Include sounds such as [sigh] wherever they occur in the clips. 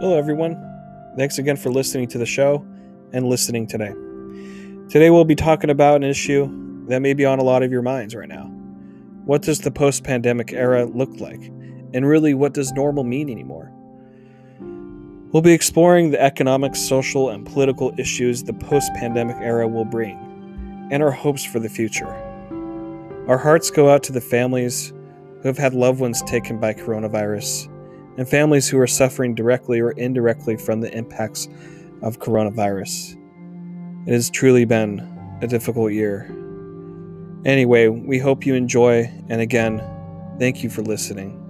Hello, everyone. Thanks again for listening to the show and listening today. Today, we'll be talking about an issue that may be on a lot of your minds right now. What does the post pandemic era look like? And really, what does normal mean anymore? We'll be exploring the economic, social, and political issues the post pandemic era will bring, and our hopes for the future. Our hearts go out to the families who have had loved ones taken by coronavirus and families who are suffering directly or indirectly from the impacts of coronavirus. It has truly been a difficult year. Anyway, we hope you enjoy, and again, thank you for listening.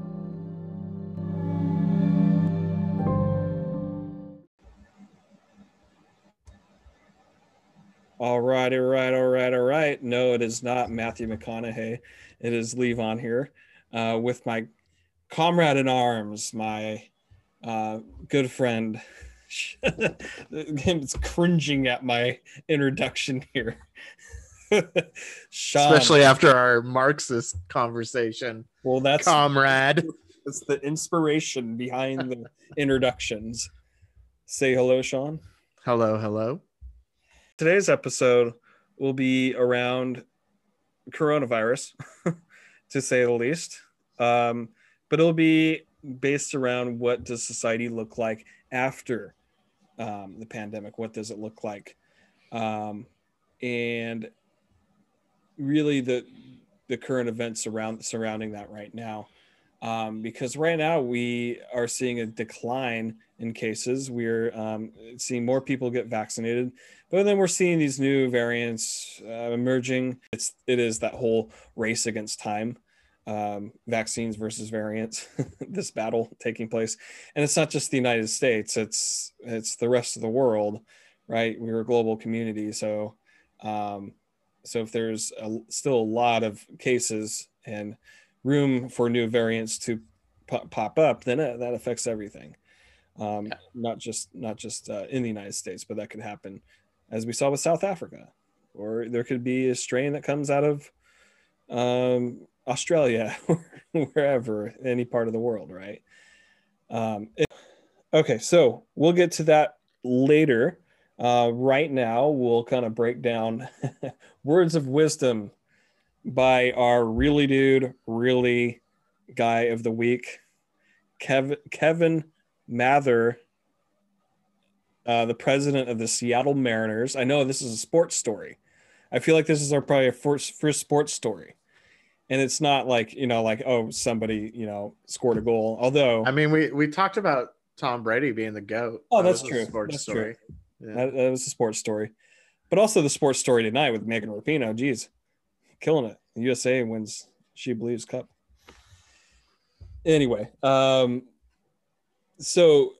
All right, all right, all right, all right. No, it is not Matthew McConaughey. It is Levon here uh, with my comrade in arms, my uh, good friend. [laughs] it's cringing at my introduction here. [laughs] Sean. Especially after our Marxist conversation. Well, that's comrade. It's the inspiration behind the [laughs] introductions. Say hello, Sean. Hello, hello. Today's episode will be around coronavirus, to say the least. Um, but it'll be based around what does society look like after um, the pandemic? What does it look like? Um, and really the the current events around surrounding that right now. Um, because right now we are seeing a decline in cases. We're um, seeing more people get vaccinated but then we're seeing these new variants uh, emerging. It's it is that whole race against time um, vaccines versus variants, [laughs] this battle taking place, and it's not just the United States; it's it's the rest of the world, right? We're a global community, so um, so if there's a, still a lot of cases and room for new variants to pop up, then it, that affects everything. Um, yeah. Not just not just uh, in the United States, but that could happen, as we saw with South Africa, or there could be a strain that comes out of um, Australia, [laughs] wherever, any part of the world, right? Um, it, okay, so we'll get to that later. Uh, right now, we'll kind of break down [laughs] words of wisdom by our really dude, really guy of the week, Kevin, Kevin Mather, uh, the president of the Seattle Mariners. I know this is a sports story. I feel like this is our probably first first sports story and it's not like you know like oh somebody you know scored a goal. Although i mean we we talked about tom brady being the goat. Oh that that's true. sports that's story. true. Yeah. That, that, was a sports story. But also the sports story tonight with megan rapinoe. Geez killing it. The usa wins. SheBelieves Cup. Anyway um so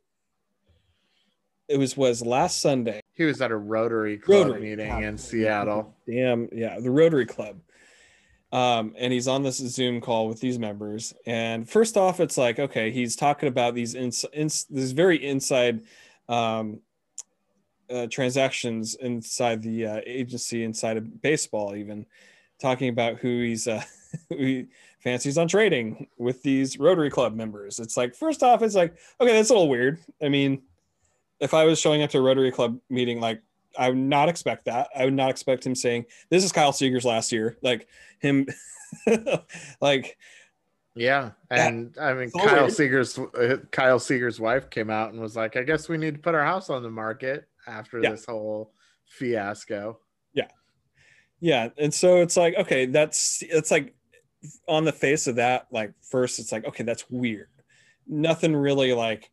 it was was last sunday. He was at a rotary club rotary. meeting in seattle. Damn yeah the rotary club um, and he's on this Zoom call with these members. And first off, it's like, okay, he's talking about these ins, ins this very inside um, uh, transactions inside the uh, agency, inside of baseball, even talking about who he's uh, [laughs] who he fancies on trading with these Rotary Club members. It's like, first off, it's like, okay, that's a little weird. I mean, if I was showing up to a Rotary Club meeting, like I would not expect that. I would not expect him saying, "This is Kyle Seager's last year." Like him, [laughs] like yeah. And I mean, so Kyle weird. Seager's Kyle Seager's wife came out and was like, "I guess we need to put our house on the market after yeah. this whole fiasco." Yeah, yeah. And so it's like, okay, that's it's like on the face of that, like first, it's like, okay, that's weird. Nothing really like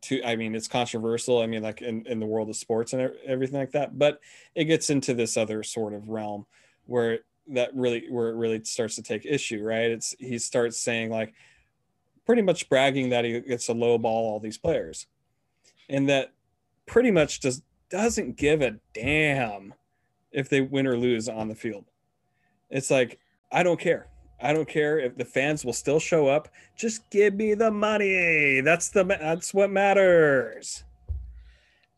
to i mean it's controversial i mean like in, in the world of sports and everything like that but it gets into this other sort of realm where that really where it really starts to take issue right? It's he starts saying like pretty much bragging that he gets to low ball all these players and that pretty much just doesn't give a damn if they win or lose on the field. It's like i don't care I don't care if the fans will still show up. Just give me the money. That's the that's what matters.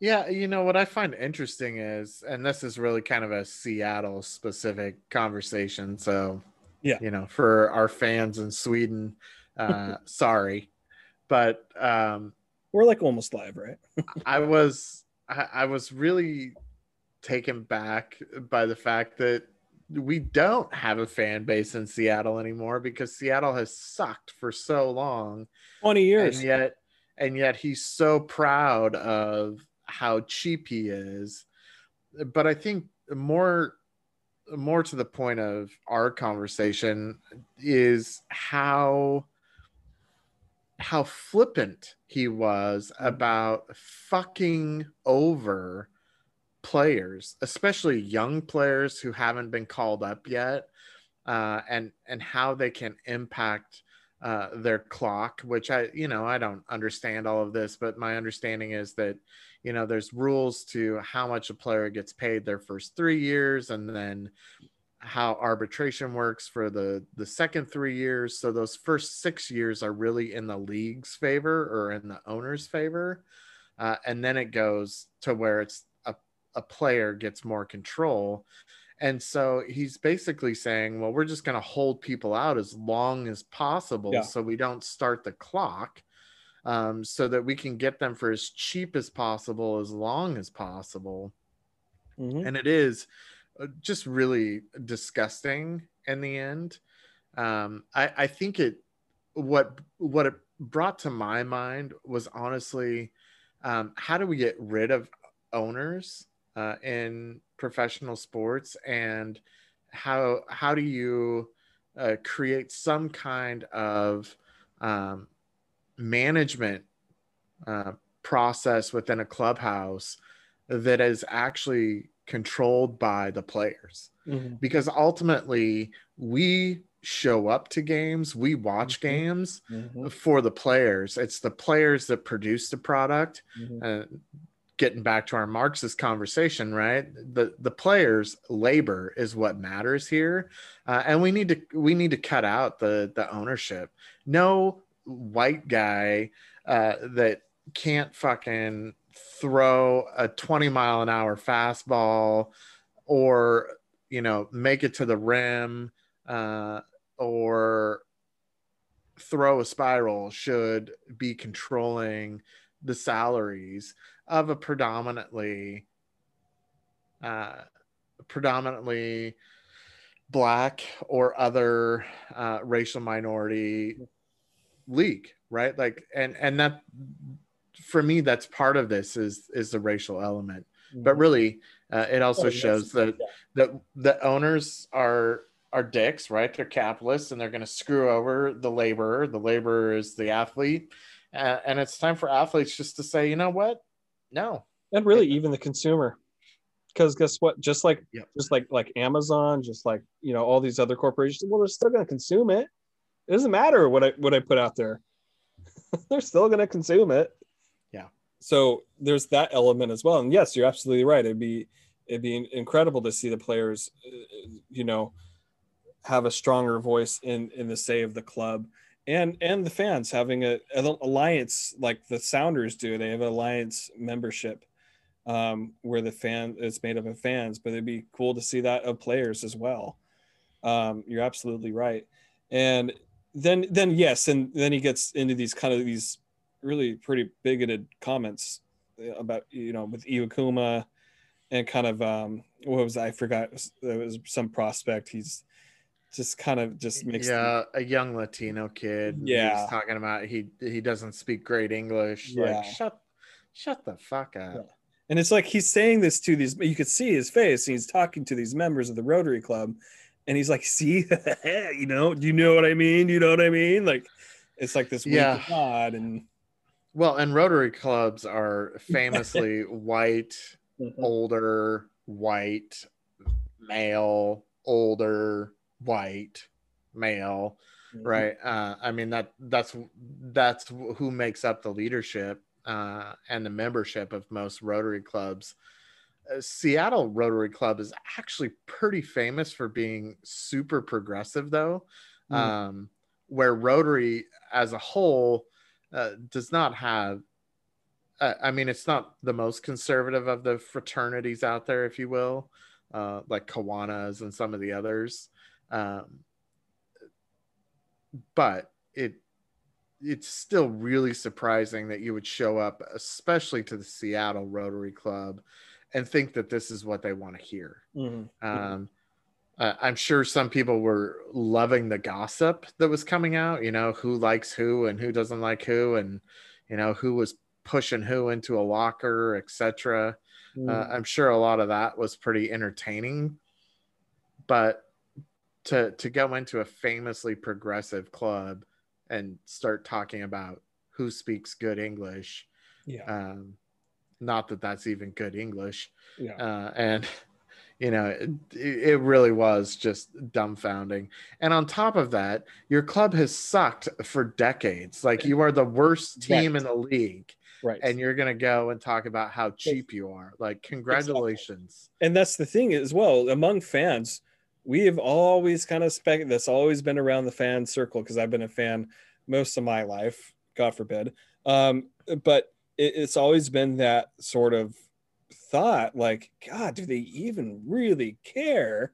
Yeah, you know what I find interesting is, and this is really kind of a Seattle specific conversation. So, yeah, you know, for our fans in Sweden, uh, [laughs] sorry, but um, We're like almost live, right? [laughs] I was I, I was really taken back by the fact that we don't have a fan base in Seattle anymore because Seattle has sucked for so long. 20 years. And yet and yet he's so proud of how cheap he is. But I think more more to the point of our conversation is how how flippant he was about fucking over players, especially young players who haven't been called up yet, uh, and and how they can impact uh, their clock. Which I, you know, I don't understand all of this, but my understanding is that you know there's rules to how much a player gets paid their first three years, and then how arbitration works for the the second three years so those first six years are really in the league's favor or in the owner's favor uh, and then it goes to where it's a, player gets more control and so he's basically saying well we're just going to hold people out as long as possible yeah. so we don't start the clock um, so that we can get them for as cheap as possible as long as possible mm-hmm. and it is uh, just really disgusting in the end. Um, I, I think it what what it brought to my mind was honestly um, how do we get rid of owners uh, in professional sports and how how do you uh, create some kind of um, management uh, process within a clubhouse that is actually controlled by the players mm-hmm. because ultimately we show up to games we watch mm-hmm. games mm-hmm. for the players it's the players that produce the product uh, getting back to our marxist conversation right? The the players labor is what matters here. Uh, and we need to we need to cut out the the ownership. No white guy uh, that can't fucking throw a 20 mile an hour fastball or you know make it to the rim uh, or throw a spiral should be controlling the salaries of a predominantly uh, predominantly black or other uh, racial minority league right? Like and and that for me that's part of this is is the racial element. But mm-hmm. really uh, it also oh, shows that that the owners are are dicks right? They're capitalists and they're going to screw over the laborer. The laborer is the athlete uh, and it's time for athletes just to say you know what? No. And really even the consumer. Because guess what? Just like yep. just like like amazon just like you know all these other corporations well they're still going to consume it. It doesn't matter what i what i put out there. [laughs] They're still going to consume it. Yeah. so there's that element as well. And yes you're absolutely right. It'd be it'd be incredible to see the players uh, you know have a stronger voice in in the say of the club and and the fans having a, an alliance like the sounders do they have an alliance membership um, where the fan is made up of fans but it'd be cool to see that of players as well. Um, you're absolutely right. And then then yes and then he gets into these kind of these really pretty bigoted comments uh, about you know with Iwakuma and kind of um what was I forgot there was some prospect. He's just kind of just makes yeah a young Latino kid yeah he's talking about he he doesn't speak great English yeah. like shut shut the fuck up yeah. and it's like he's saying this to these you could see his face he's talking to these members of the Rotary Club and he's like see [laughs] you know do you know what I mean you know what I mean like it's like this yeah God and well, and Rotary clubs are famously [laughs] white, mm-hmm. older, white, male, older, white, male, mm-hmm. right? Uh, I mean that that's that's who makes up the leadership uh, and the membership of most Rotary clubs. Uh, Seattle Rotary Club is actually pretty famous for being super progressive, though, mm. um, where Rotary as a whole uh, does not have uh, I mean, it's not the most conservative of the fraternities out there, if you will, uh, like Kiwanis and some of the others. Um, but it it's still really surprising that you would show up, especially to the Seattle Rotary Club, and think that this is what they want to hear. Mm-hmm. Um, uh, I'm sure some people were loving the gossip that was coming out. You know, who likes who and who doesn't like who, and you know who was pushing who into a locker, etc. Mm-hmm. Uh, I'm sure a lot of that was pretty entertaining, but to to go into a famously progressive club and start talking about who speaks good English, yeah, um, not that that's even good English, yeah. uh, and [laughs] you know it, it really was just dumbfounding. And on top of that your club has sucked for decades. Like you are the worst team in the league right. and you're going to go and talk about how cheap you are. Like congratulations. And that's the thing as well among fans we have always kind of spec that's always been around the fan circle because i've been a fan most of my life god forbid. Um, but it, it's always been that sort of thought like god do they even really care?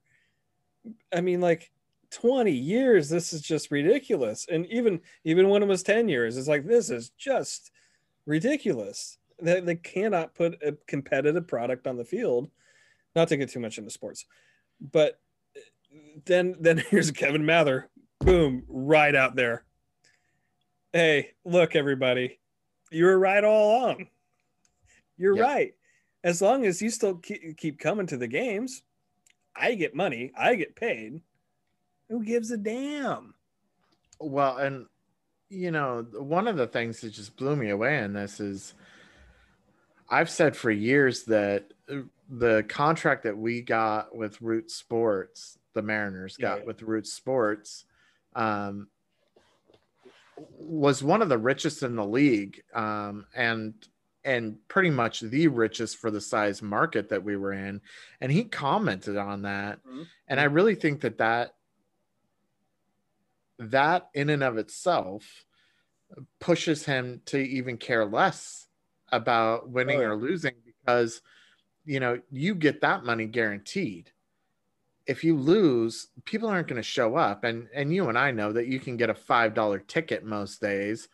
I mean like 20 years this is just ridiculous. And even even when it was 10 years it's like this is just ridiculous. They, they cannot put a competitive product on the field not to get too much into sports but then then [laughs] here's kevin mather. Boom right out there. Hey look everybody. You were right all along. You're Yeah. right. As long as you still keep, keep coming to the games i get money i get paid. Who gives a damn? Well and you know one of the things that just blew me away in this is i've said for years that uh, the contract that we got with root sports the mariners got yeah. with root sports um, was one of the richest in the league um, and and pretty much the richest for the size market that we were in and he commented on that Mhm. and i really think that that that in and of itself pushes him to even care less about winning Oh, yeah. or losing because you know you get that money guaranteed if you lose people aren't going to show up. And and you and i know that you can get a five dollar ticket most days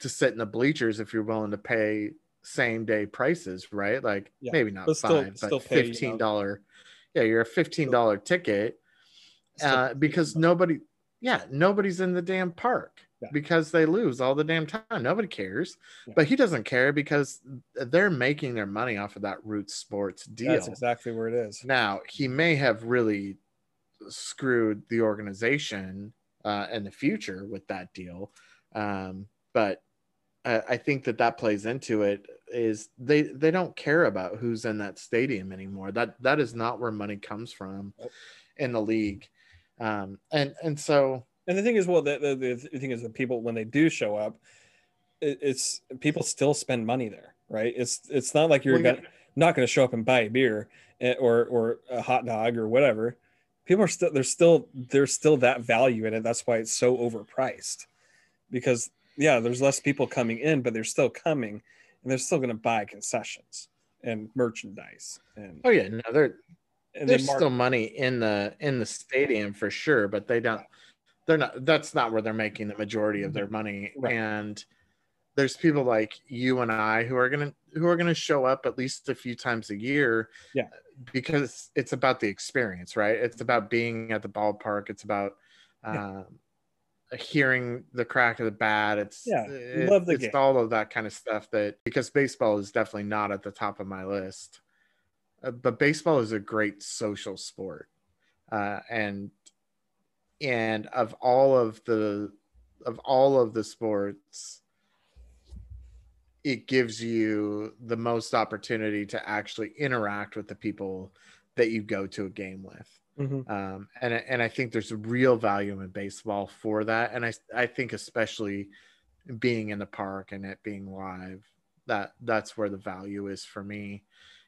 to sit in the bleachers if you're willing to pay same day prices right? Like Yeah, maybe not but five still but pay, you know. fifteen dollar yeah you're a fifteen dollar ticket uh, because nobody yeah nobody's in the damn park Yeah. because they lose all the damn time. Nobody cares. Yeah. but he doesn't care because they're making their money off of that root sports deal. that's exactly where it is. Now he may have really screwed the organization uh, in the future with that deal. Um, but I, I think that that plays into it is they they don't care about who's in that stadium anymore. That that is not where money comes from in the league. Um, and and so And the thing is, well, the, the, the thing is that people when they do show up, it, it's people still spend money there, right? It's it's not like you're Well, gonna, not going to show up and buy a beer eh, or or a hot dog or whatever. People are still there's still there's still that value in it. That's why it's so overpriced, because yeah, there's less people coming in, but they're still coming, and they're still going to buy concessions and merchandise and oh yeah no they're there's still money in the in the stadium for sure but they don't they're not that's not where they're making the majority of their money Right. and there's people like you and i who are gonna who are gonna show up at least a few times a year Yeah. because it's about the experience right it's about being at the ballpark it's about Yeah. um hearing the crack of the bat it's Yeah, it- love the it's game. all of that kind of stuff that because baseball is definitely not at the top of my list uh, but baseball is a great social sport uh, and and of all of the of all of the sports it gives you the most opportunity to actually interact with the people that you go to a game with Mhm. um, and I- and I think there's real value in baseball for that, and I I think especially being in the park and it being live, that that's where the value is for me.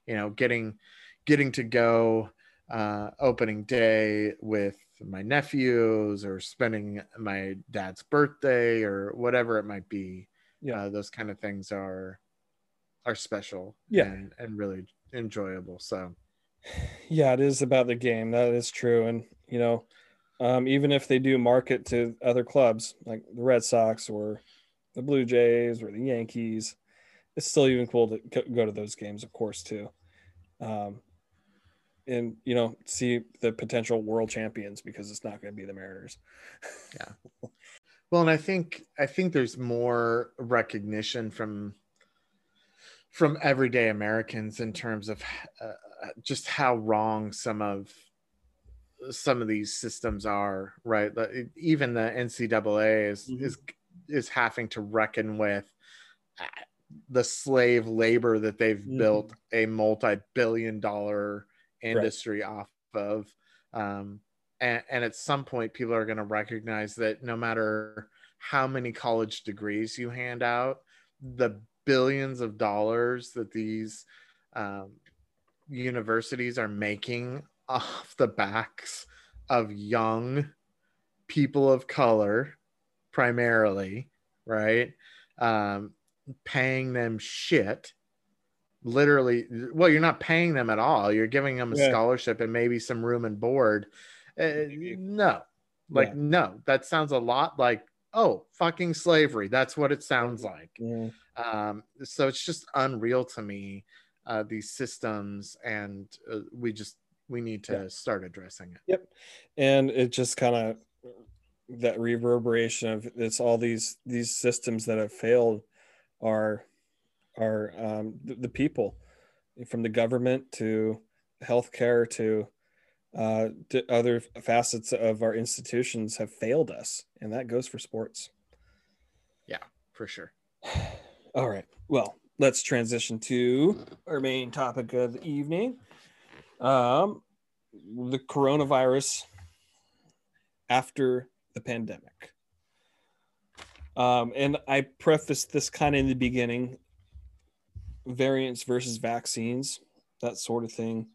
You know, getting getting to go uh, opening day with my nephews or spending my dad's birthday or whatever it might be. Yeah. uh, those kind of things are are special. Yeah. and, and really enjoyable. So [sighs] yeah it is about the game that is true and you know Um, even if they do market to other clubs like the Red Sox or the Blue Jays or the Yankees, it's still even cool to go to those games, of course, too. Um, and you know, see the potential world champions because it's not going to be the Mariners. yeah. [laughs] Well, and I think I think there's more recognition from from everyday Americans in terms of uh, just how wrong some of some of these systems are. Right, even the NCAA is mm-hmm. is is having to reckon with uh, the slave labor that they've mm-hmm. built a multi-billion dollar industry right. off of um, and, and at some point people are going to recognize that no matter how many college degrees you hand out the billions of dollars that these um, universities are making [laughs] off the backs of young people of color primarily right um, paying them shit literally well you're not paying them at all. You're giving them a yeah. scholarship and maybe some room and board. Uh, no. Like yeah. no. That sounds a lot like oh fucking slavery. That's what it sounds like. Yeah. um, so it's just unreal to me uh, these systems and uh, we just we need to start addressing it. Yep. And it just kind of that reverberation of it's all these these systems that have failed are are um, the, the, people from the government to healthcare to, uh, to other facets of our institutions have failed us and that goes for sports. Yeah for sure. [sighs] All right. Well let's transition to our main topic of the evening. Um, the coronavirus after the pandemic. Um, and I prefaced this kind of in the beginning variants versus vaccines, that sort of thing.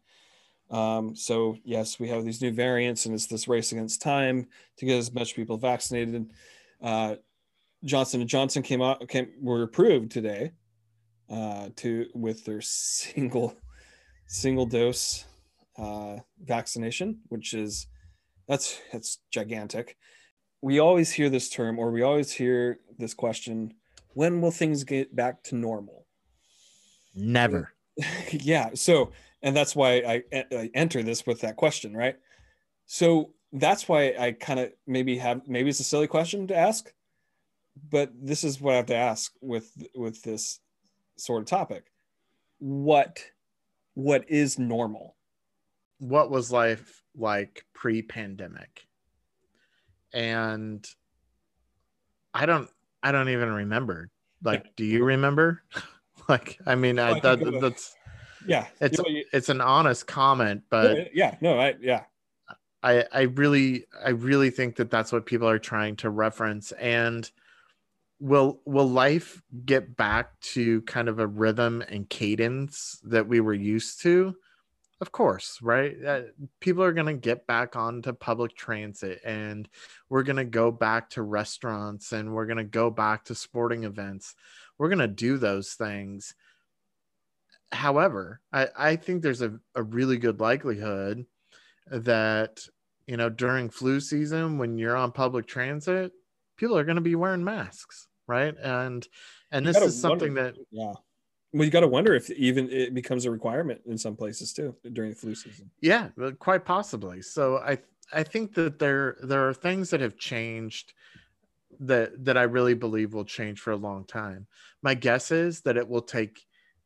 Um, so yes, we have these new variants, and it's this race against time to get as much people vaccinated. Uh, Johnson and Johnson came out came were approved today uh, to with their single single dose uh, vaccination, which is that's that's gigantic. We always hear this term, or we always hear this question: When will things get back to normal? Never. [laughs] yeah. So, and that's why I, I enter this with that question, right? So that's why I kind of maybe have maybe it's a silly question to ask, but this is what I have to ask with with this sort of topic. What what is normal? What was life like pre-pandemic? And I don't I don't even remember. Like, do you remember? [laughs] [laughs] Like, I mean, I, that, that's yeah, it's you know, it's an honest comment, but yeah, no, I yeah, I I really I really think that that's what people are trying to reference, and will will life get back to kind of a rhythm and cadence that we were used to? Of course, right? Uh, people are going to get back onto public transit and we're going to go back to restaurants and we're going to go back to sporting events we're going to do those things. However, I, I think there's a, a really good likelihood that, you know, during flu season, when you're on public transit, people are going to be wearing masks. Right. And, and you this is something wonder, that, yeah. Well, you got to wonder if even it becomes a requirement in some places too during the flu season. Yeah, quite possibly. So I I think that there there are things that have changed that that I really believe will change for a long time. My guess is that it will take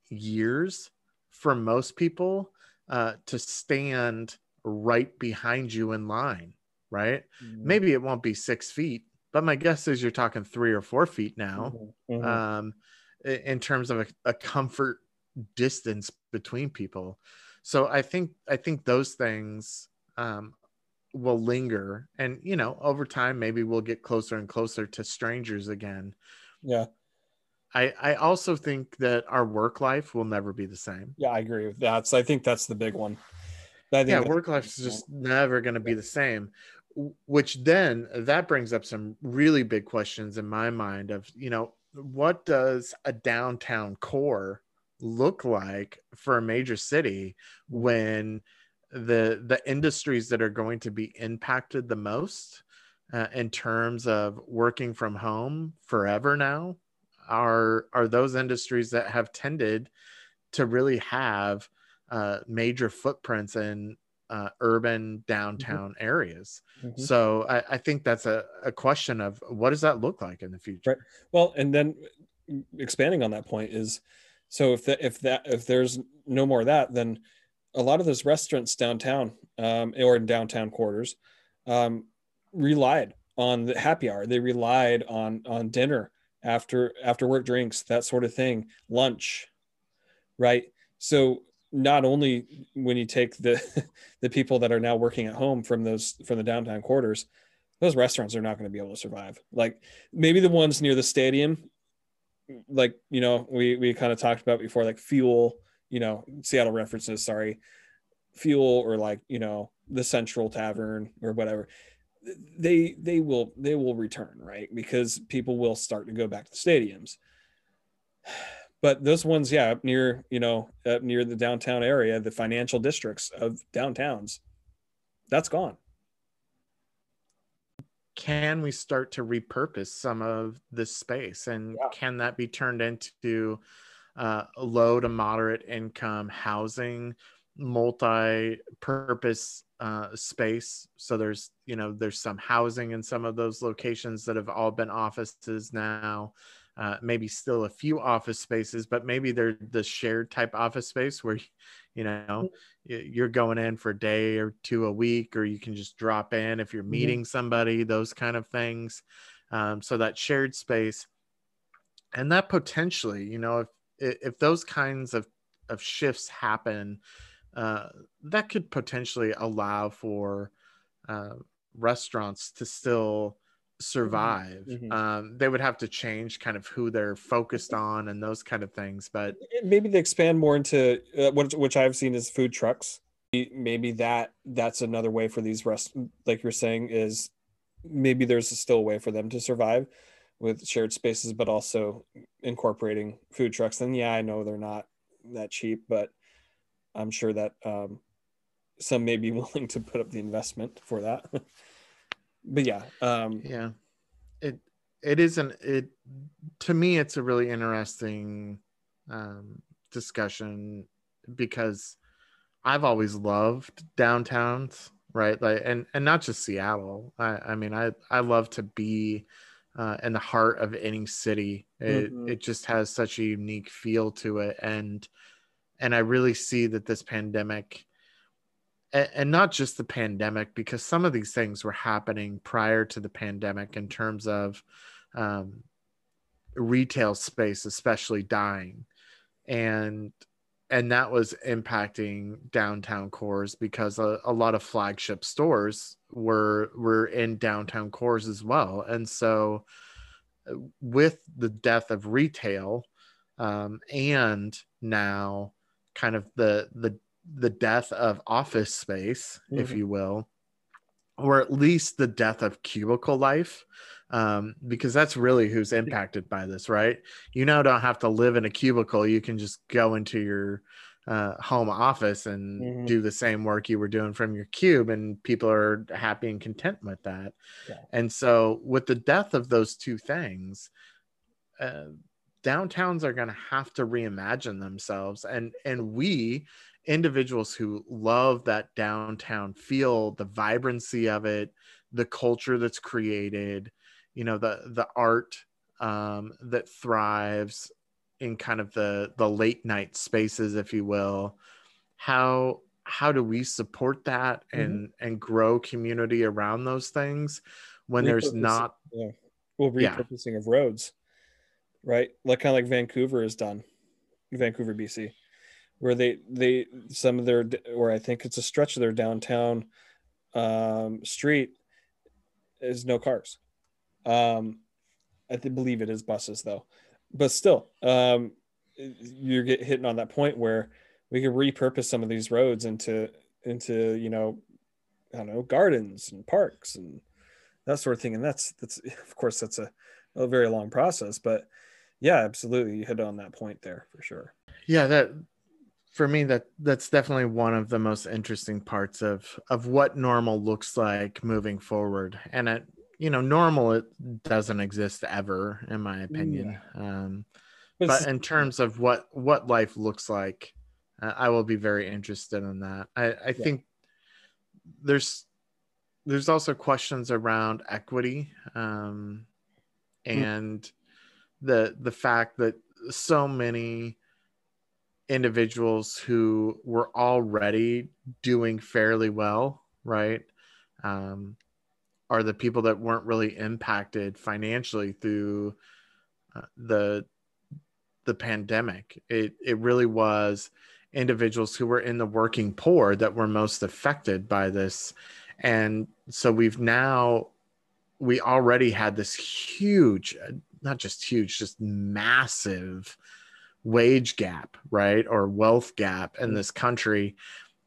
years for most people uh, to stand right behind you in line. Right? Mm-hmm. Maybe it won't be six feet, but my guess is you're talking three or four feet now. Mm-hmm. mm-hmm. Um, in terms of a, a comfort distance between people. So I think I think those things um, will linger and you know over time maybe we'll get closer and closer to strangers again. Yeah. I i also think that our work life will never be the same. Yeah i agree with that so i think that's the big one. Yeah work life is just never going to be the same which then that brings up some really big questions in my mind of you know what does a downtown core look like for a major city mm-hmm. when the the industries that are going to be impacted the most uh, in terms of working from home forever now are are those industries that have tended to really have uh, major footprints in uh, urban Mm-hmm. downtown areas. So I, I think that's a, a question of what does that look like in the future? Right. Well, and then expanding on that point is, so if that if that if there's no more of that, then a lot of those restaurants downtown um, or in downtown quarters um, relied on the happy hour. They relied on on dinner after after work drinks, that sort of thing, lunch, right? So not only when you take the [laughs] the people that are now working at home from those from the downtown quarters, those restaurants are not going to be able to survive. Like maybe the ones near the stadium, like you know, we we kind of talked about before, like fuel, you know, Seattle references, sorry, fuel or like you know the Central Tavern or whatever. They they will they will return right because people will start to go back to the stadiums. But those ones, yeah, up near you know up near the downtown area, the financial districts of downtowns, that's gone. Can we start to repurpose some of this space, and Yeah. can that be turned into uh, low to moderate income housing, multi-purpose uh, space? So there's you know there's some housing in some of those locations that have all been offices now. Uh, maybe still a few office spaces, but maybe they're the shared type office space where, you know, you're going in for a day or two a week, or you can just drop in if you're Mhm. meeting somebody, those kind of things. Um, so that shared space, and that potentially, you know, if if those kinds of of shifts happen, uh, that could potentially allow for uh, restaurants to still survive. Mhm. Um, they would have to change kind of who they're focused on and those kind of things. But maybe they expand more into uh, what which I've seen is food trucks. Maybe that that's another way for these rest like you're saying is maybe there's still a way for them to survive with shared spaces, but also incorporating food trucks. then yeah, I know they're not that cheap, but I'm sure that um, some may be [laughs] willing to put up the investment for that. [laughs] but yeah, um, yeah, it it isn't it to me. It's a really interesting um, discussion because I've always loved downtowns, right? Like, and and not just Seattle. I I mean, I I love to be uh, in the heart of any city. It Mhm. it just has such a unique feel to it, and and I really see that this pandemic. a- And not just the pandemic, because some of these things were happening prior to the pandemic in terms of um, retail space, especially dying, and and that was impacting downtown cores because a, a lot of flagship stores were were in downtown cores as well and so uh, with the death of retail um, and now kind of the the the death of office space if Mhm. you will or at least the death of cubicle life um, because that's really who's impacted by this right you now don't have to live in a cubicle you can just go into your uh, home office and Mhm. do the same work you were doing from your cube and people are happy and content with that Yeah. and so with the death of those two things uh, downtowns are going to have to reimagine themselves and and we individuals who love that downtown feel the vibrancy of it the culture that's created you know the the art um, that thrives in kind of the the late night spaces if you will how how do we support that and and grow community around those things when there's not yeah. well Yeah. repurposing of roads right like kind of like vancouver has done vancouver bc where they they some of their or i think it's a stretch of their downtown um street is no cars um i believe it is buses though. But still um you're get hitting on that point where we could repurpose some of these roads into into you know i don't know gardens and parks and that sort of thing. And that's that's [laughs] of course that's a, a very long process. But yeah absolutely you hit on that point there for sure. Yeah that for me that that's definitely one of the most interesting parts of of what normal looks like moving forward. And it you know normal it doesn't exist ever in my opinion yeah. um but, in terms of what what life looks like uh, i will be very interested in that i i yeah. think there's there's also questions around equity um hmm. and mm. the the fact that so many individuals who were already doing fairly well, right? Um, are the people that weren't really impacted financially through uh, the the pandemic. It it really was individuals who were in the working poor that were most affected by this, and so we've now we already had this huge, not just huge, just massive wage gap, right, or wealth gap in mm. this country,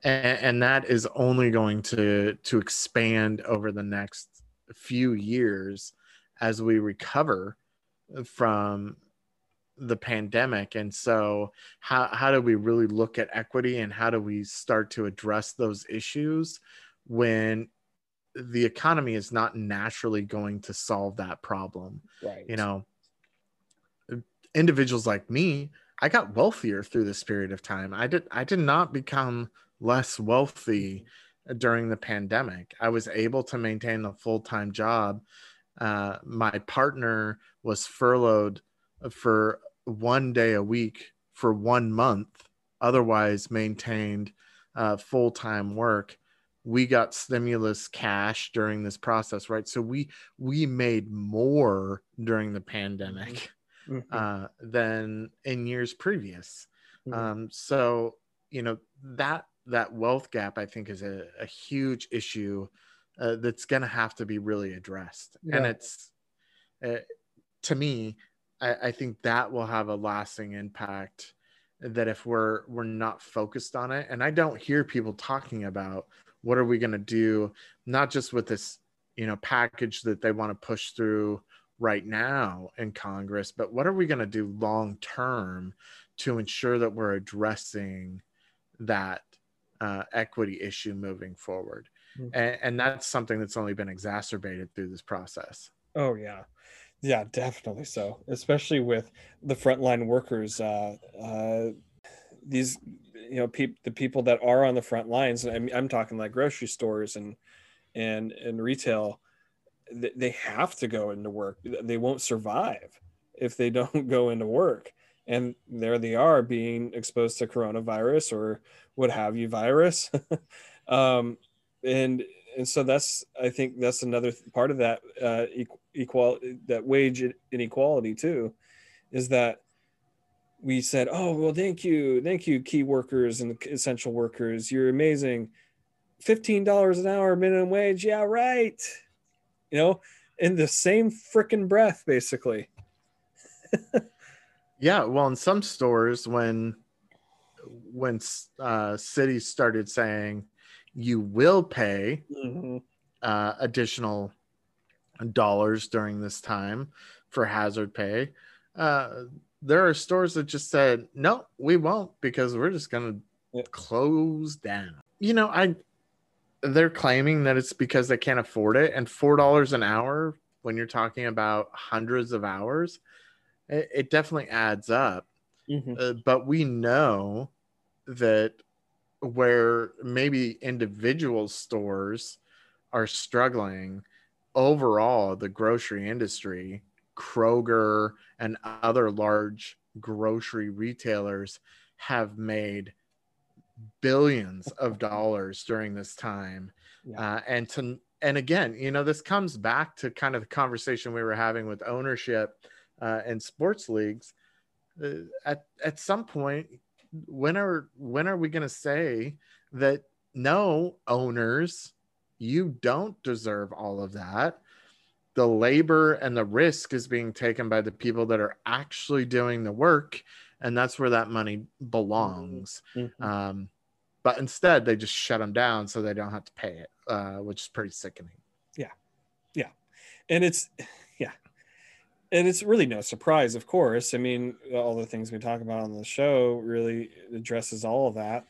and, and that is only going to to expand over the next few years as we recover from the pandemic. And so how how do we really look at equity and how do we start to address those issues when the economy is not naturally going to solve that problem? Right. You know individuals like me I got wealthier through this period of time. I did I did not become less wealthy during the pandemic. I was able to maintain a full-time job. Uh, my partner was furloughed for one day a week for one month, otherwise maintained uh, full-time work we got stimulus cash during this process right so we we made more during the pandemic mm-hmm. uh, than in years previous. Mm-hmm. Um, so you know that that wealth gap I think is a, a huge issue uh, that's going to have to be really addressed, yeah. and it's uh, to me I, I think that will have a lasting impact that if we're we're not focused on it and i don't hear people talking about what are we going to do not just with this you know package that they want to push through right now in Congress, but what are we going to do long term to ensure that we're addressing that uh, equity issue moving forward? Mm-hmm. And, and that's something that's only been exacerbated through this process. Oh, yeah. Yeah, definitely so. Especially with the frontline workers, uh, uh, these you know peop- the people that are on the front lines. I'm, I'm talking like grocery stores and and and retail they have to go into work. They won't survive if they [laughs] don't go into work. And there they are being exposed to coronavirus or what have you virus. [laughs] um, and and so that's I think that's another part of that uh, equal that wage inequality too, is that we said, oh well, thank you, thank you, key workers and essential workers, you're amazing. Fifteen dollars an hour minimum wage, yeah, right you know, in the same freaking breath, basically. [laughs] yeah, well, in some stores, when when uh, cities started saying you will pay mm-hmm. uh, additional dollars during this time for hazard pay, uh, there are stores that just said no, we won't because we're just going to yeah. close down. You know, I they're claiming that it's because they can't afford it and four dollars an hour when you're talking about hundreds of hours it, it definitely adds up mm-hmm. uh, but we know that where maybe individual stores are struggling overall the grocery industry kroger and other large grocery retailers have made billions of dollars during this time yeah. uh, and to and again you know this comes back to kind of the conversation we were having with ownership uh, and sports leagues uh, at at some point when are when are we going to say that no owners you don't deserve all of that the labor and the risk is being taken by the people that are actually doing the work and that's where that money belongs. Mm-hmm. Um, but instead, they just shut them down so they don't have to pay it, uh, which is pretty sickening. Yeah, yeah, and it's and it's really no surprise, of course. I mean, all the things we talk about on the show really addresses all of that.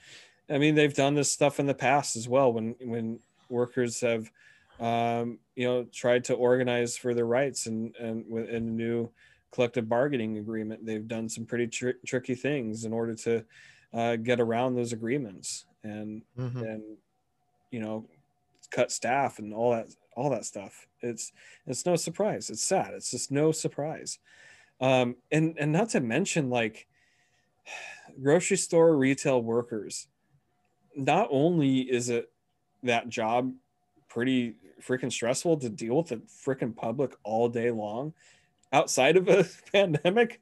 I mean, they've done this stuff in the past as well when when workers have, um, you know, tried to organize for their rights and and in a new collective bargaining agreement, they've done some pretty tr- tricky things in order to uh, get around those agreements and mm-hmm. and you know cut staff and all that all that stuff. It's it's no surprise. It's sad. It's just no surprise. Um, and and not to mention like [sighs] grocery store retail workers. Not only is it that job pretty freaking stressful to deal with the freaking public all day long outside of a [laughs] pandemic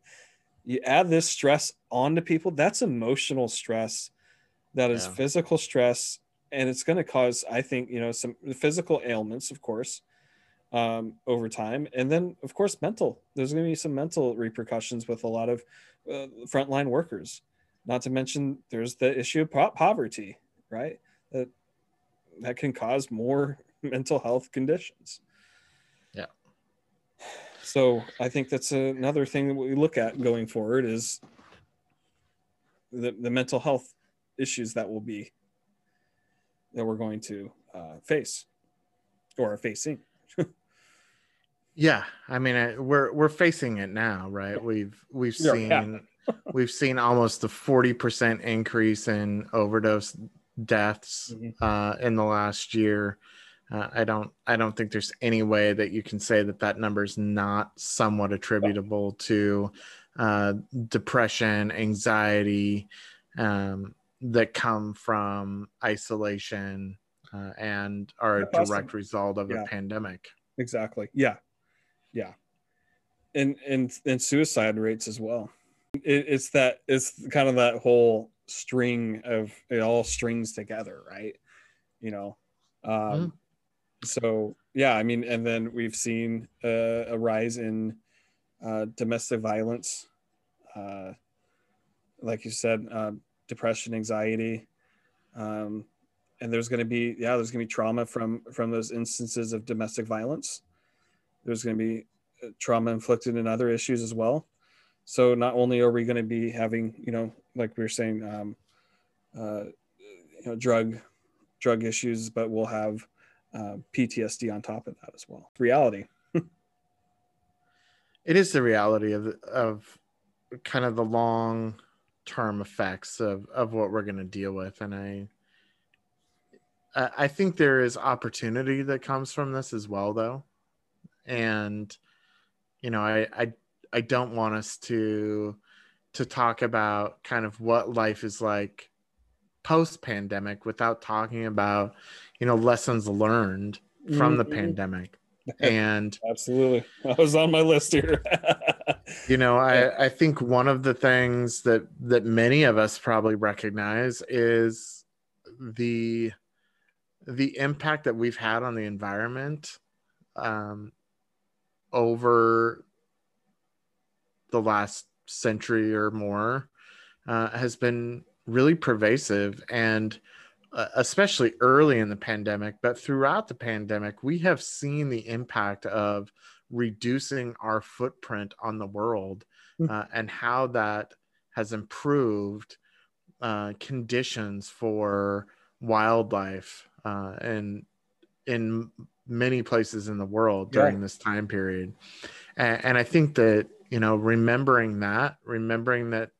you add this stress onto people that's emotional stress that is yeah. physical stress and it's going to cause i think you know some physical ailments of course um, over time. And then of course mental. There's going to be some mental repercussions with a lot of uh, frontline workers. Not to mention there's the issue of po- poverty right? That that can cause more [laughs] mental health conditions. Yeah. So i think that's another thing that we look at going forward is the, the mental health issues that will be that we're going to uh, face or are facing. [laughs] yeah, I mean, we're we're facing it now, right? We've we've seen yeah. [laughs] we've seen almost a forty percent increase in overdose deaths mm-hmm. uh, in the last year. Uh, I don't I don't think there's any way that you can say that that number is not somewhat attributable to uh, depression, anxiety, um, that come from isolation uh, and are a direct result of yeah. a pandemic. Exactly. Yeah. Yeah. And and and suicide rates as well. It, it's that it's kind of that whole string of it all strings together, right? You know. Um mm-hmm. so yeah, I mean and then we've seen uh, a rise in uh, domestic violence uh, like you said, uh, depression, anxiety. Um, and there's going to be, yeah, there's going to be trauma from, from those instances of domestic violence. There's going to be uh, trauma inflicted in other issues as well. So not only are we going to be having, you know, like we were saying, um, uh, you know, drug, drug issues, but we'll have uh, PTSD on top of that as well. Reality. it is the reality of of kind of the long term effects of of what we're going to deal with and i i think there is opportunity that comes from this as well though and you know i i i don't want us to to talk about kind of what life is like post pandemic without talking about you know lessons learned from mm-hmm. the pandemic and [laughs] absolutely. I was on my list here. [laughs] You know i i think one of the things that that many of us probably recognize is the the impact that we've had on the environment um over the last century or more uh, has been really pervasive. And especially early in the pandemic, but throughout the pandemic, we have seen the impact of reducing our footprint on the world hmm. uh, and how that has improved uh, conditions for wildlife uh, and in many places in the world during this time period. And, and, I think that, you know, remembering that, remembering that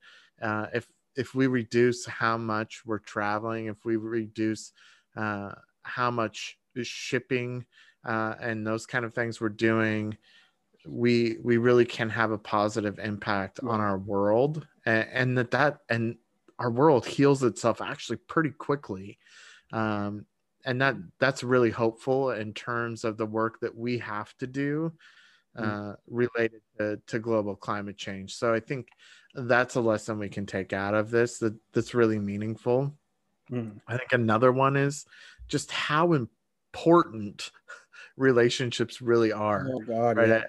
uh, if if we reduce how much we're traveling, if we reduce uh, how much shipping uh, and those kind of things we're doing, we we really can have a positive impact yeah. on our world, and, and, that that and our world heals itself actually pretty quickly. Um, and that that's really hopeful in terms of the work that we have to do. Uh, related to, to global climate change. So I think that's a lesson we can take out of this that that's really meaningful. Mm. I think another one is just how important [laughs] relationships really are. Oh God, right? Yeah.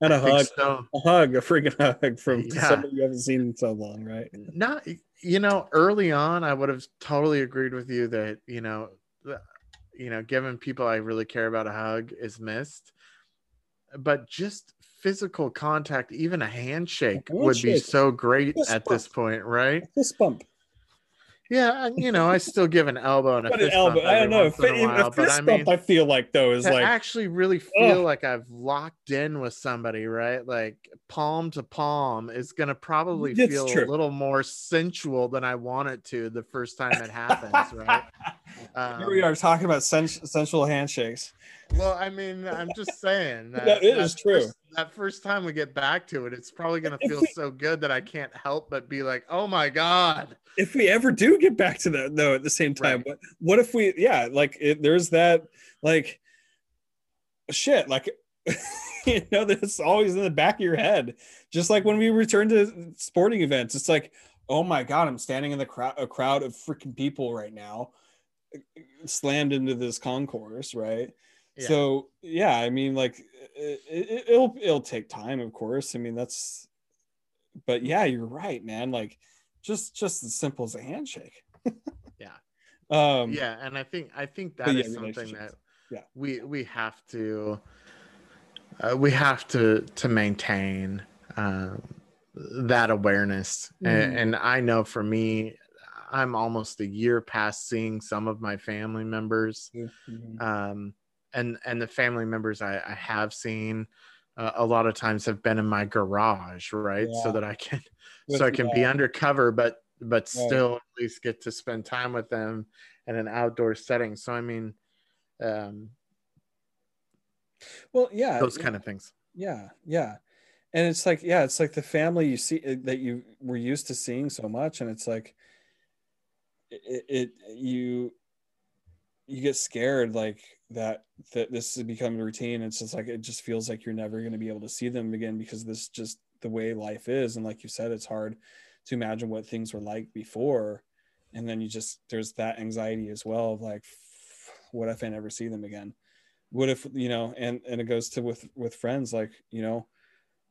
And a hug, so. a hug, a freaking hug from yeah. somebody you haven't seen in so long, right? Not, you know, early on, I would have totally agreed with you that you know, you know, giving people I really care about a hug is missed. But just physical contact, even a handshake, A would be so great Fist at this point, right? Fist bump. Yeah, and, you know, I still give an elbow and a But an elbow, bump I don't know. once in a while, a fist I bump, mean, I feel like though is to like actually really feel Ugh. like I've locked in with somebody, right? Like palm to palm is gonna probably feel true. a little more sensual than I want it to the first time it happens, right? [laughs] here we Um, are talking about sen- sensual handshakes. Well, I mean, I'm just saying [laughs] that, No, it is true. First, that first time we get back to it, it's probably gonna feel we- so good that I can't help but be like, "Oh my god!" If we ever do get back to that though, at the same time, Right. what what if we? Yeah, like it, there's that like shit, like [laughs] you know, that's always in the back of your head. Just like when we return to sporting events, it's like, oh my god, I'm standing in the crowd, a crowd of freaking people right now, slammed into this concourse, right? Yeah. So yeah, I mean, like it, it, it'll it'll take time, of course. I mean, that's, but yeah, you're right, man. Like just just as simple as a handshake. [laughs] Yeah. Um. yeah and i think i think that is yeah, something that. Yeah. we we have to uh, we have to to maintain um, that awareness Mhm. and, and i know for me i'm almost a year past seeing some of my family members Mhm. um, and and the family members i, I have seen uh, a lot of times have been in my garage right so that i can [laughs] With- so i can be undercover but but Right. still at least get to spend time with them in an outdoor setting so i mean um Well, yeah, those yeah. kind of things Yeah, yeah. And it's like, yeah, it's like the family you see uh, that you were used to seeing so much, and it's like it, it you you get scared like that that this is becoming routine. It's just like it just feels like you're never going to be able to see them again because this just the way life is. And like you said, it's hard to imagine what things were like before. And then you just there's that anxiety as well of like, what if I never see them again? what if you know and and it goes to with with friends like you know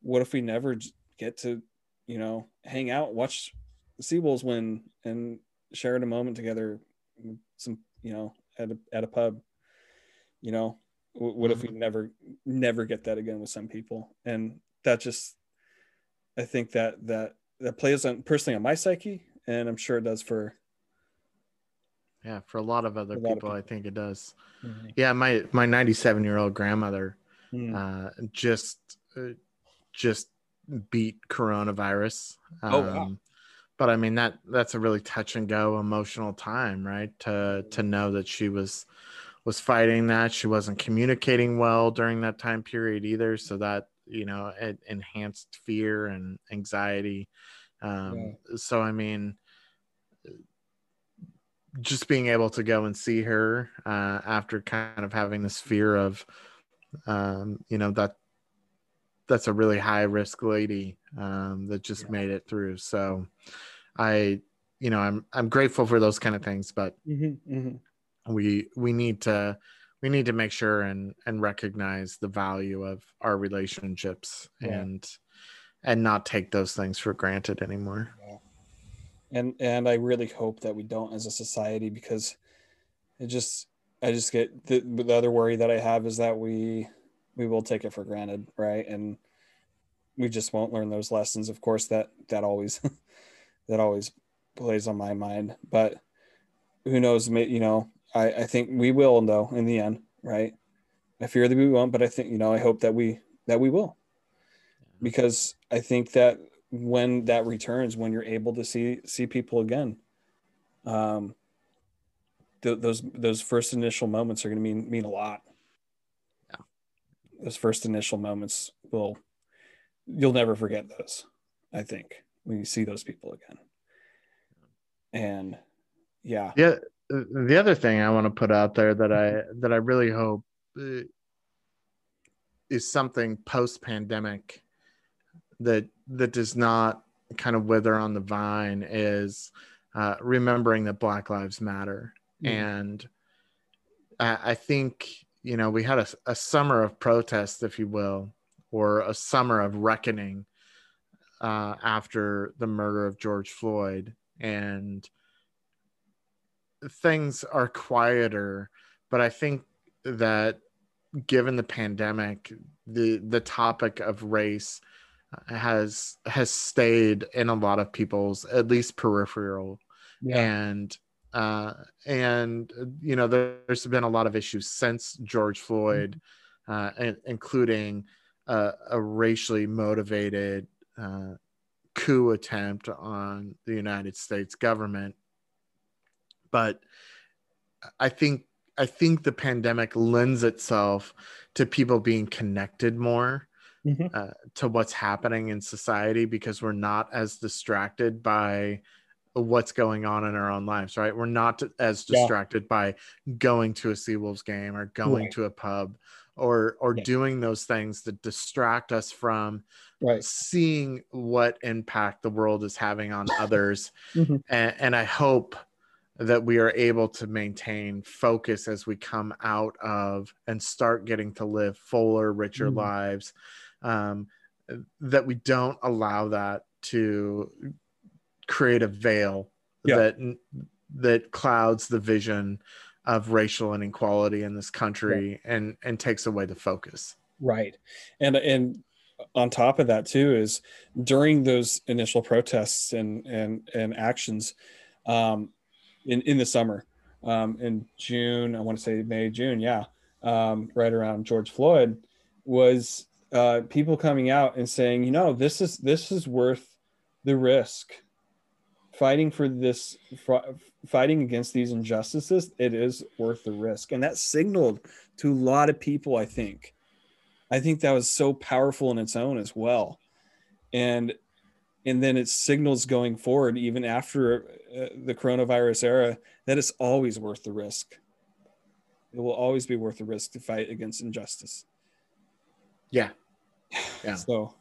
what if we never get to you know hang out watch the seawolves win and share a moment together some you know at a, at a pub you know what if we never never get that again with some people and that just i think that that that plays on personally on my psyche and i'm sure it does for yeah for a lot of other lot of people, i think it does Mm-hmm. yeah my my 97 year old grandmother Mm. uh just uh, just beat coronavirus um Oh, wow. But i mean that that's a really touch and go emotional time right? To to know that she was was fighting that. She wasn't communicating well during that time period either. So that you know it enhanced fear and anxiety. Um so i mean just being able to go and see her uh, after kind of having this fear of um, you know that that's a really high risk lady um, that just Yeah. made it through so i you know i'm i'm grateful for those kind of things but Mhm, mhm. we we need to we need to make sure and and recognize the value of our relationships Yeah. and and not take those things for granted anymore and and I really hope that we don't as a society because it just I just get the, the other worry that I have is that we we will take it for granted, right? And we just won't learn those lessons. Of course, that that always [laughs] that always plays on my mind, but who knows? You know, I I think we will though in the end, right? I fear that we won't, but I think you know I hope that we that we will because I think that when that returns, when you're able to see see people again, um, th- those those first initial moments are going to mean mean a lot. Those first initial moments will you'll never forget those. I think when you see those people again, and yeah, yeah the other thing i want to put out there that i that i really hope uh, is something post pandemic that that does not kind of wither on the vine is uh, remembering that black lives matter Mhm. and I, I think you know we had a, a summer of protest if you will or a summer of reckoning uh, after the murder of george floyd and things are quieter but i think that given the pandemic the the topic of race has has stayed in a lot of people's at least peripheral yeah. and uh, and you know there's been a lot of issues since George Floyd, mm-hmm. uh, including uh, a racially motivated uh, coup attempt on the United States government. But I think I think the pandemic lends itself to people being connected more mm-hmm. uh, to what's happening in society because we're not as distracted by what's going on in our own lives, right? We're not as distracted yeah. by going to a Seawolves game or going right. to a pub or or yeah. doing those things that distract us from right. seeing what impact the world is having on others. mm-hmm. and, and I hope that we are able to maintain focus as we come out of and start getting to live fuller, richer mm-hmm. lives um, that we don't allow that to create a veil yeah. that that clouds the vision of racial inequality in this country yeah. and and takes away the focus right and and on top of that too is during those initial protests and and and actions um in in the summer um in june i want to say may june yeah um right around george floyd was uh, people coming out and saying, you know, this is this is worth the risk. Fighting for this, fighting against these injustices, it is worth the risk, and that signaled to a lot of people. I think, I think that was so powerful in its own as well, and and then it signals going forward, even after uh, the coronavirus era, that it's always worth the risk. It will always be worth the risk to fight against injustice. Yeah, yeah. [sighs] So,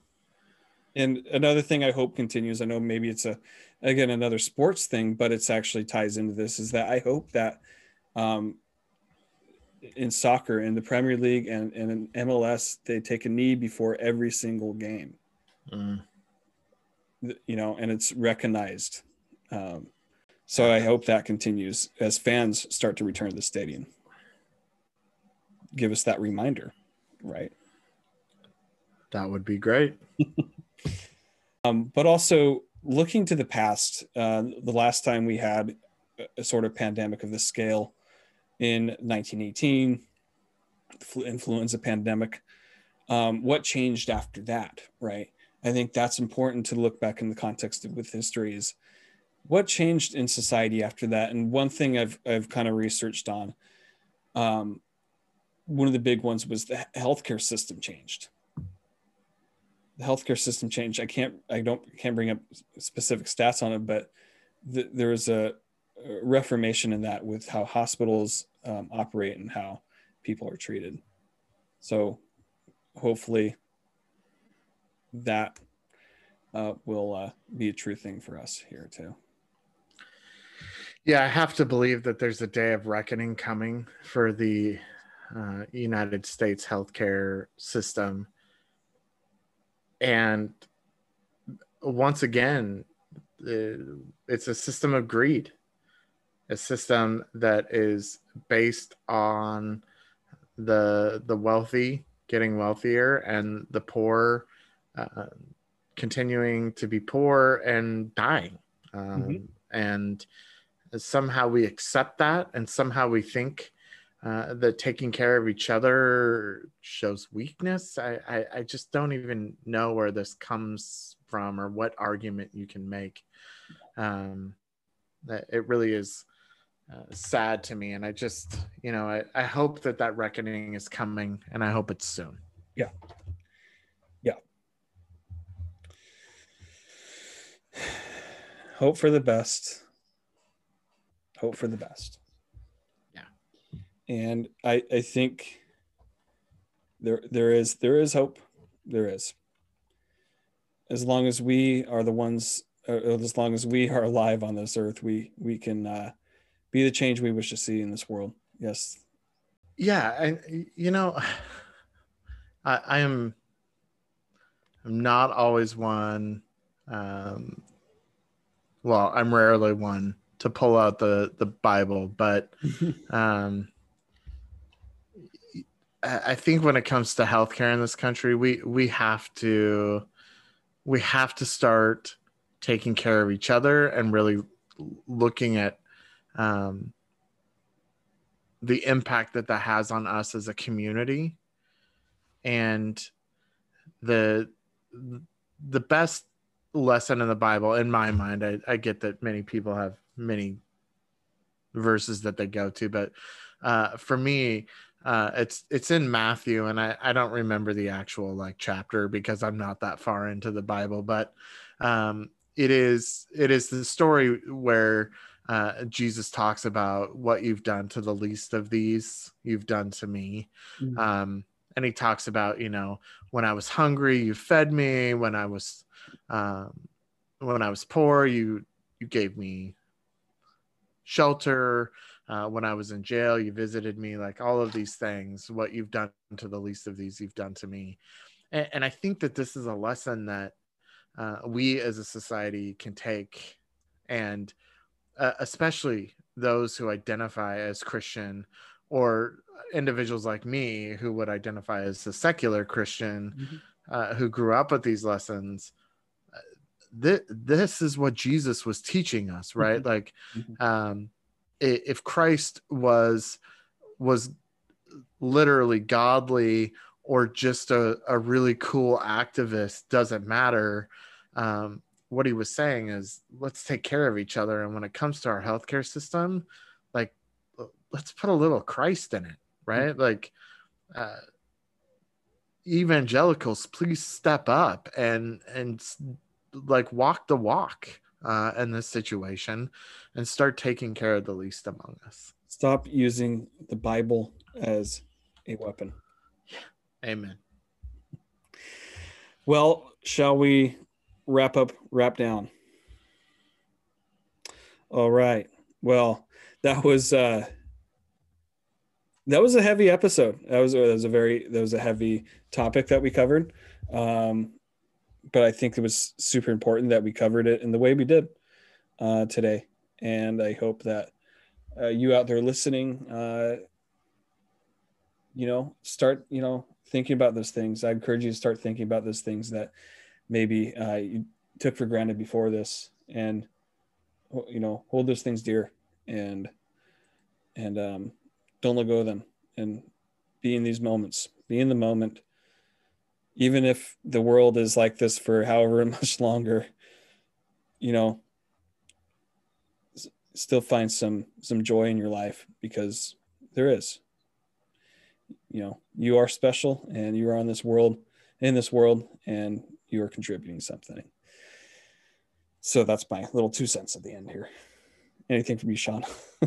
and another thing I hope continues. I know maybe it's a again another sports thing, but it's actually ties into this. Is that I hope that um, in soccer, in the Premier League and, and in MLS, they take a knee before every single game. Mm. You know, and it's recognized. Um, so I hope that continues as fans start to return to the stadium. Give us that reminder, right? That would be great. [laughs] um, but also looking to the past, uh, the last time we had a sort of pandemic of this scale in 1918, influenza pandemic. Um, what changed after that, right? I think that's important to look back in the context of with history is what changed in society after that. And one thing I've I've kind of researched on, um, one of the big ones was the healthcare system changed healthcare system changed. I can't, I don't, can't bring up specific stats on it, but th- there is a, a, reformation in that with how hospitals um, operate and how people are treated. So hopefully that uh, will uh, be a true thing for us here too. Yeah, I have to believe that there's a day of reckoning coming for the uh, United States healthcare system and once again it's a system of greed a system that is based on the the wealthy getting wealthier and the poor uh, continuing to be poor and dying um, mm-hmm. and somehow we accept that and somehow we think uh, that taking care of each other shows weakness. I, I, I just don't even know where this comes from or what argument you can make. Um, it really is uh, sad to me, and I just, you know, I, I hope that that reckoning is coming, and I hope it's soon. Yeah. Yeah. [sighs] Hope for the best. Hope for the best and I I think there there is there is hope. There is. As long as we are the ones, uh, as long as we are alive on this earth, we we can uh, be the change we wish to see in this world. Yes. Yeah, and you know, [sighs] I, I am. I'm not always one. Um, well, I'm rarely one to pull out the the Bible, but [laughs] um, I think when it comes to healthcare in this country, we we have to we have to start taking care of each other and really looking at um, the impact that that has on us as a community. And the the best lesson in the bible in my mind I, I get that many people have many verses that they go to but uh, for me uh, it's it's in matthew and I, I don't remember the actual like chapter because i'm not that far into the bible but um, it is it is the story where uh, Jesus talks about what you've done to the least of these, you've done to me. Mm-hmm. Um, and he talks about, you know, when I was hungry, you fed me. When I was, um, when I was poor, you you gave me shelter. Uh, when I was in jail, you visited me. Like all of these things, what you've done to the least of these, you've done to me. And, and I think that this is a lesson that uh, we as a society can take and uh, especially those who identify as Christian or individuals like me who would identify as a secular Christian mm-hmm. uh, who grew up with these lessons. Uh, Th- this is what Jesus was teaching us, right? Mm-hmm. Like, mm-hmm. um, if Christ was was literally godly or just a, a really cool activist doesn't matter. Um, what he was saying is let's take care of each other. And when it comes to our healthcare system like let's put a little christ in it right? Like uh, evangelicals please step up and and like walk the walk uh, in this situation and start taking care of the least among us stop using the bible as a weapon amen well shall we wrap up, wrap down. All right. Well, that was uh that was a heavy episode. That was that was a very that was a heavy topic that we covered. Um but I think it was super important that we covered it in the way we did uh today. And I hope that uh, you out there listening uh you know start you know thinking about those things. I encourage you to start thinking about those things that maybe uh, you took for granted before this and you know hold those things dear and and um, don't let go of them and be in these moments be in the moment even if the world is like this for however [laughs] much longer you know still find some some joy in your life because there is you know you are special and you are on this world in this world and you are contributing something. So that's my little two cents at the end here. Anything from you, Sean? [laughs]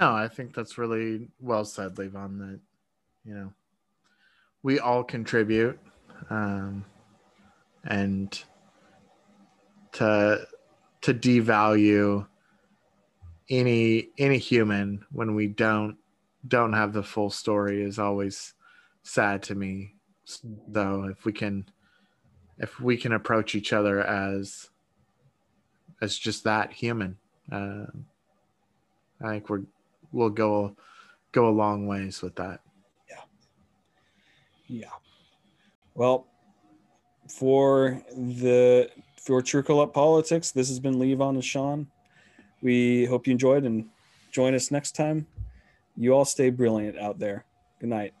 no, I think that's really well said, Levon, that, you know, we all contribute. Um, and to to devalue any any human when we don't don't have the full story is always sad to me though if we can if we can approach each other as as just that human uh, i think we're we'll go go a long ways with that yeah. Well for the for true up politics this has been levon and sean. We hope you enjoyed and join us next time. You all stay brilliant out there. Good night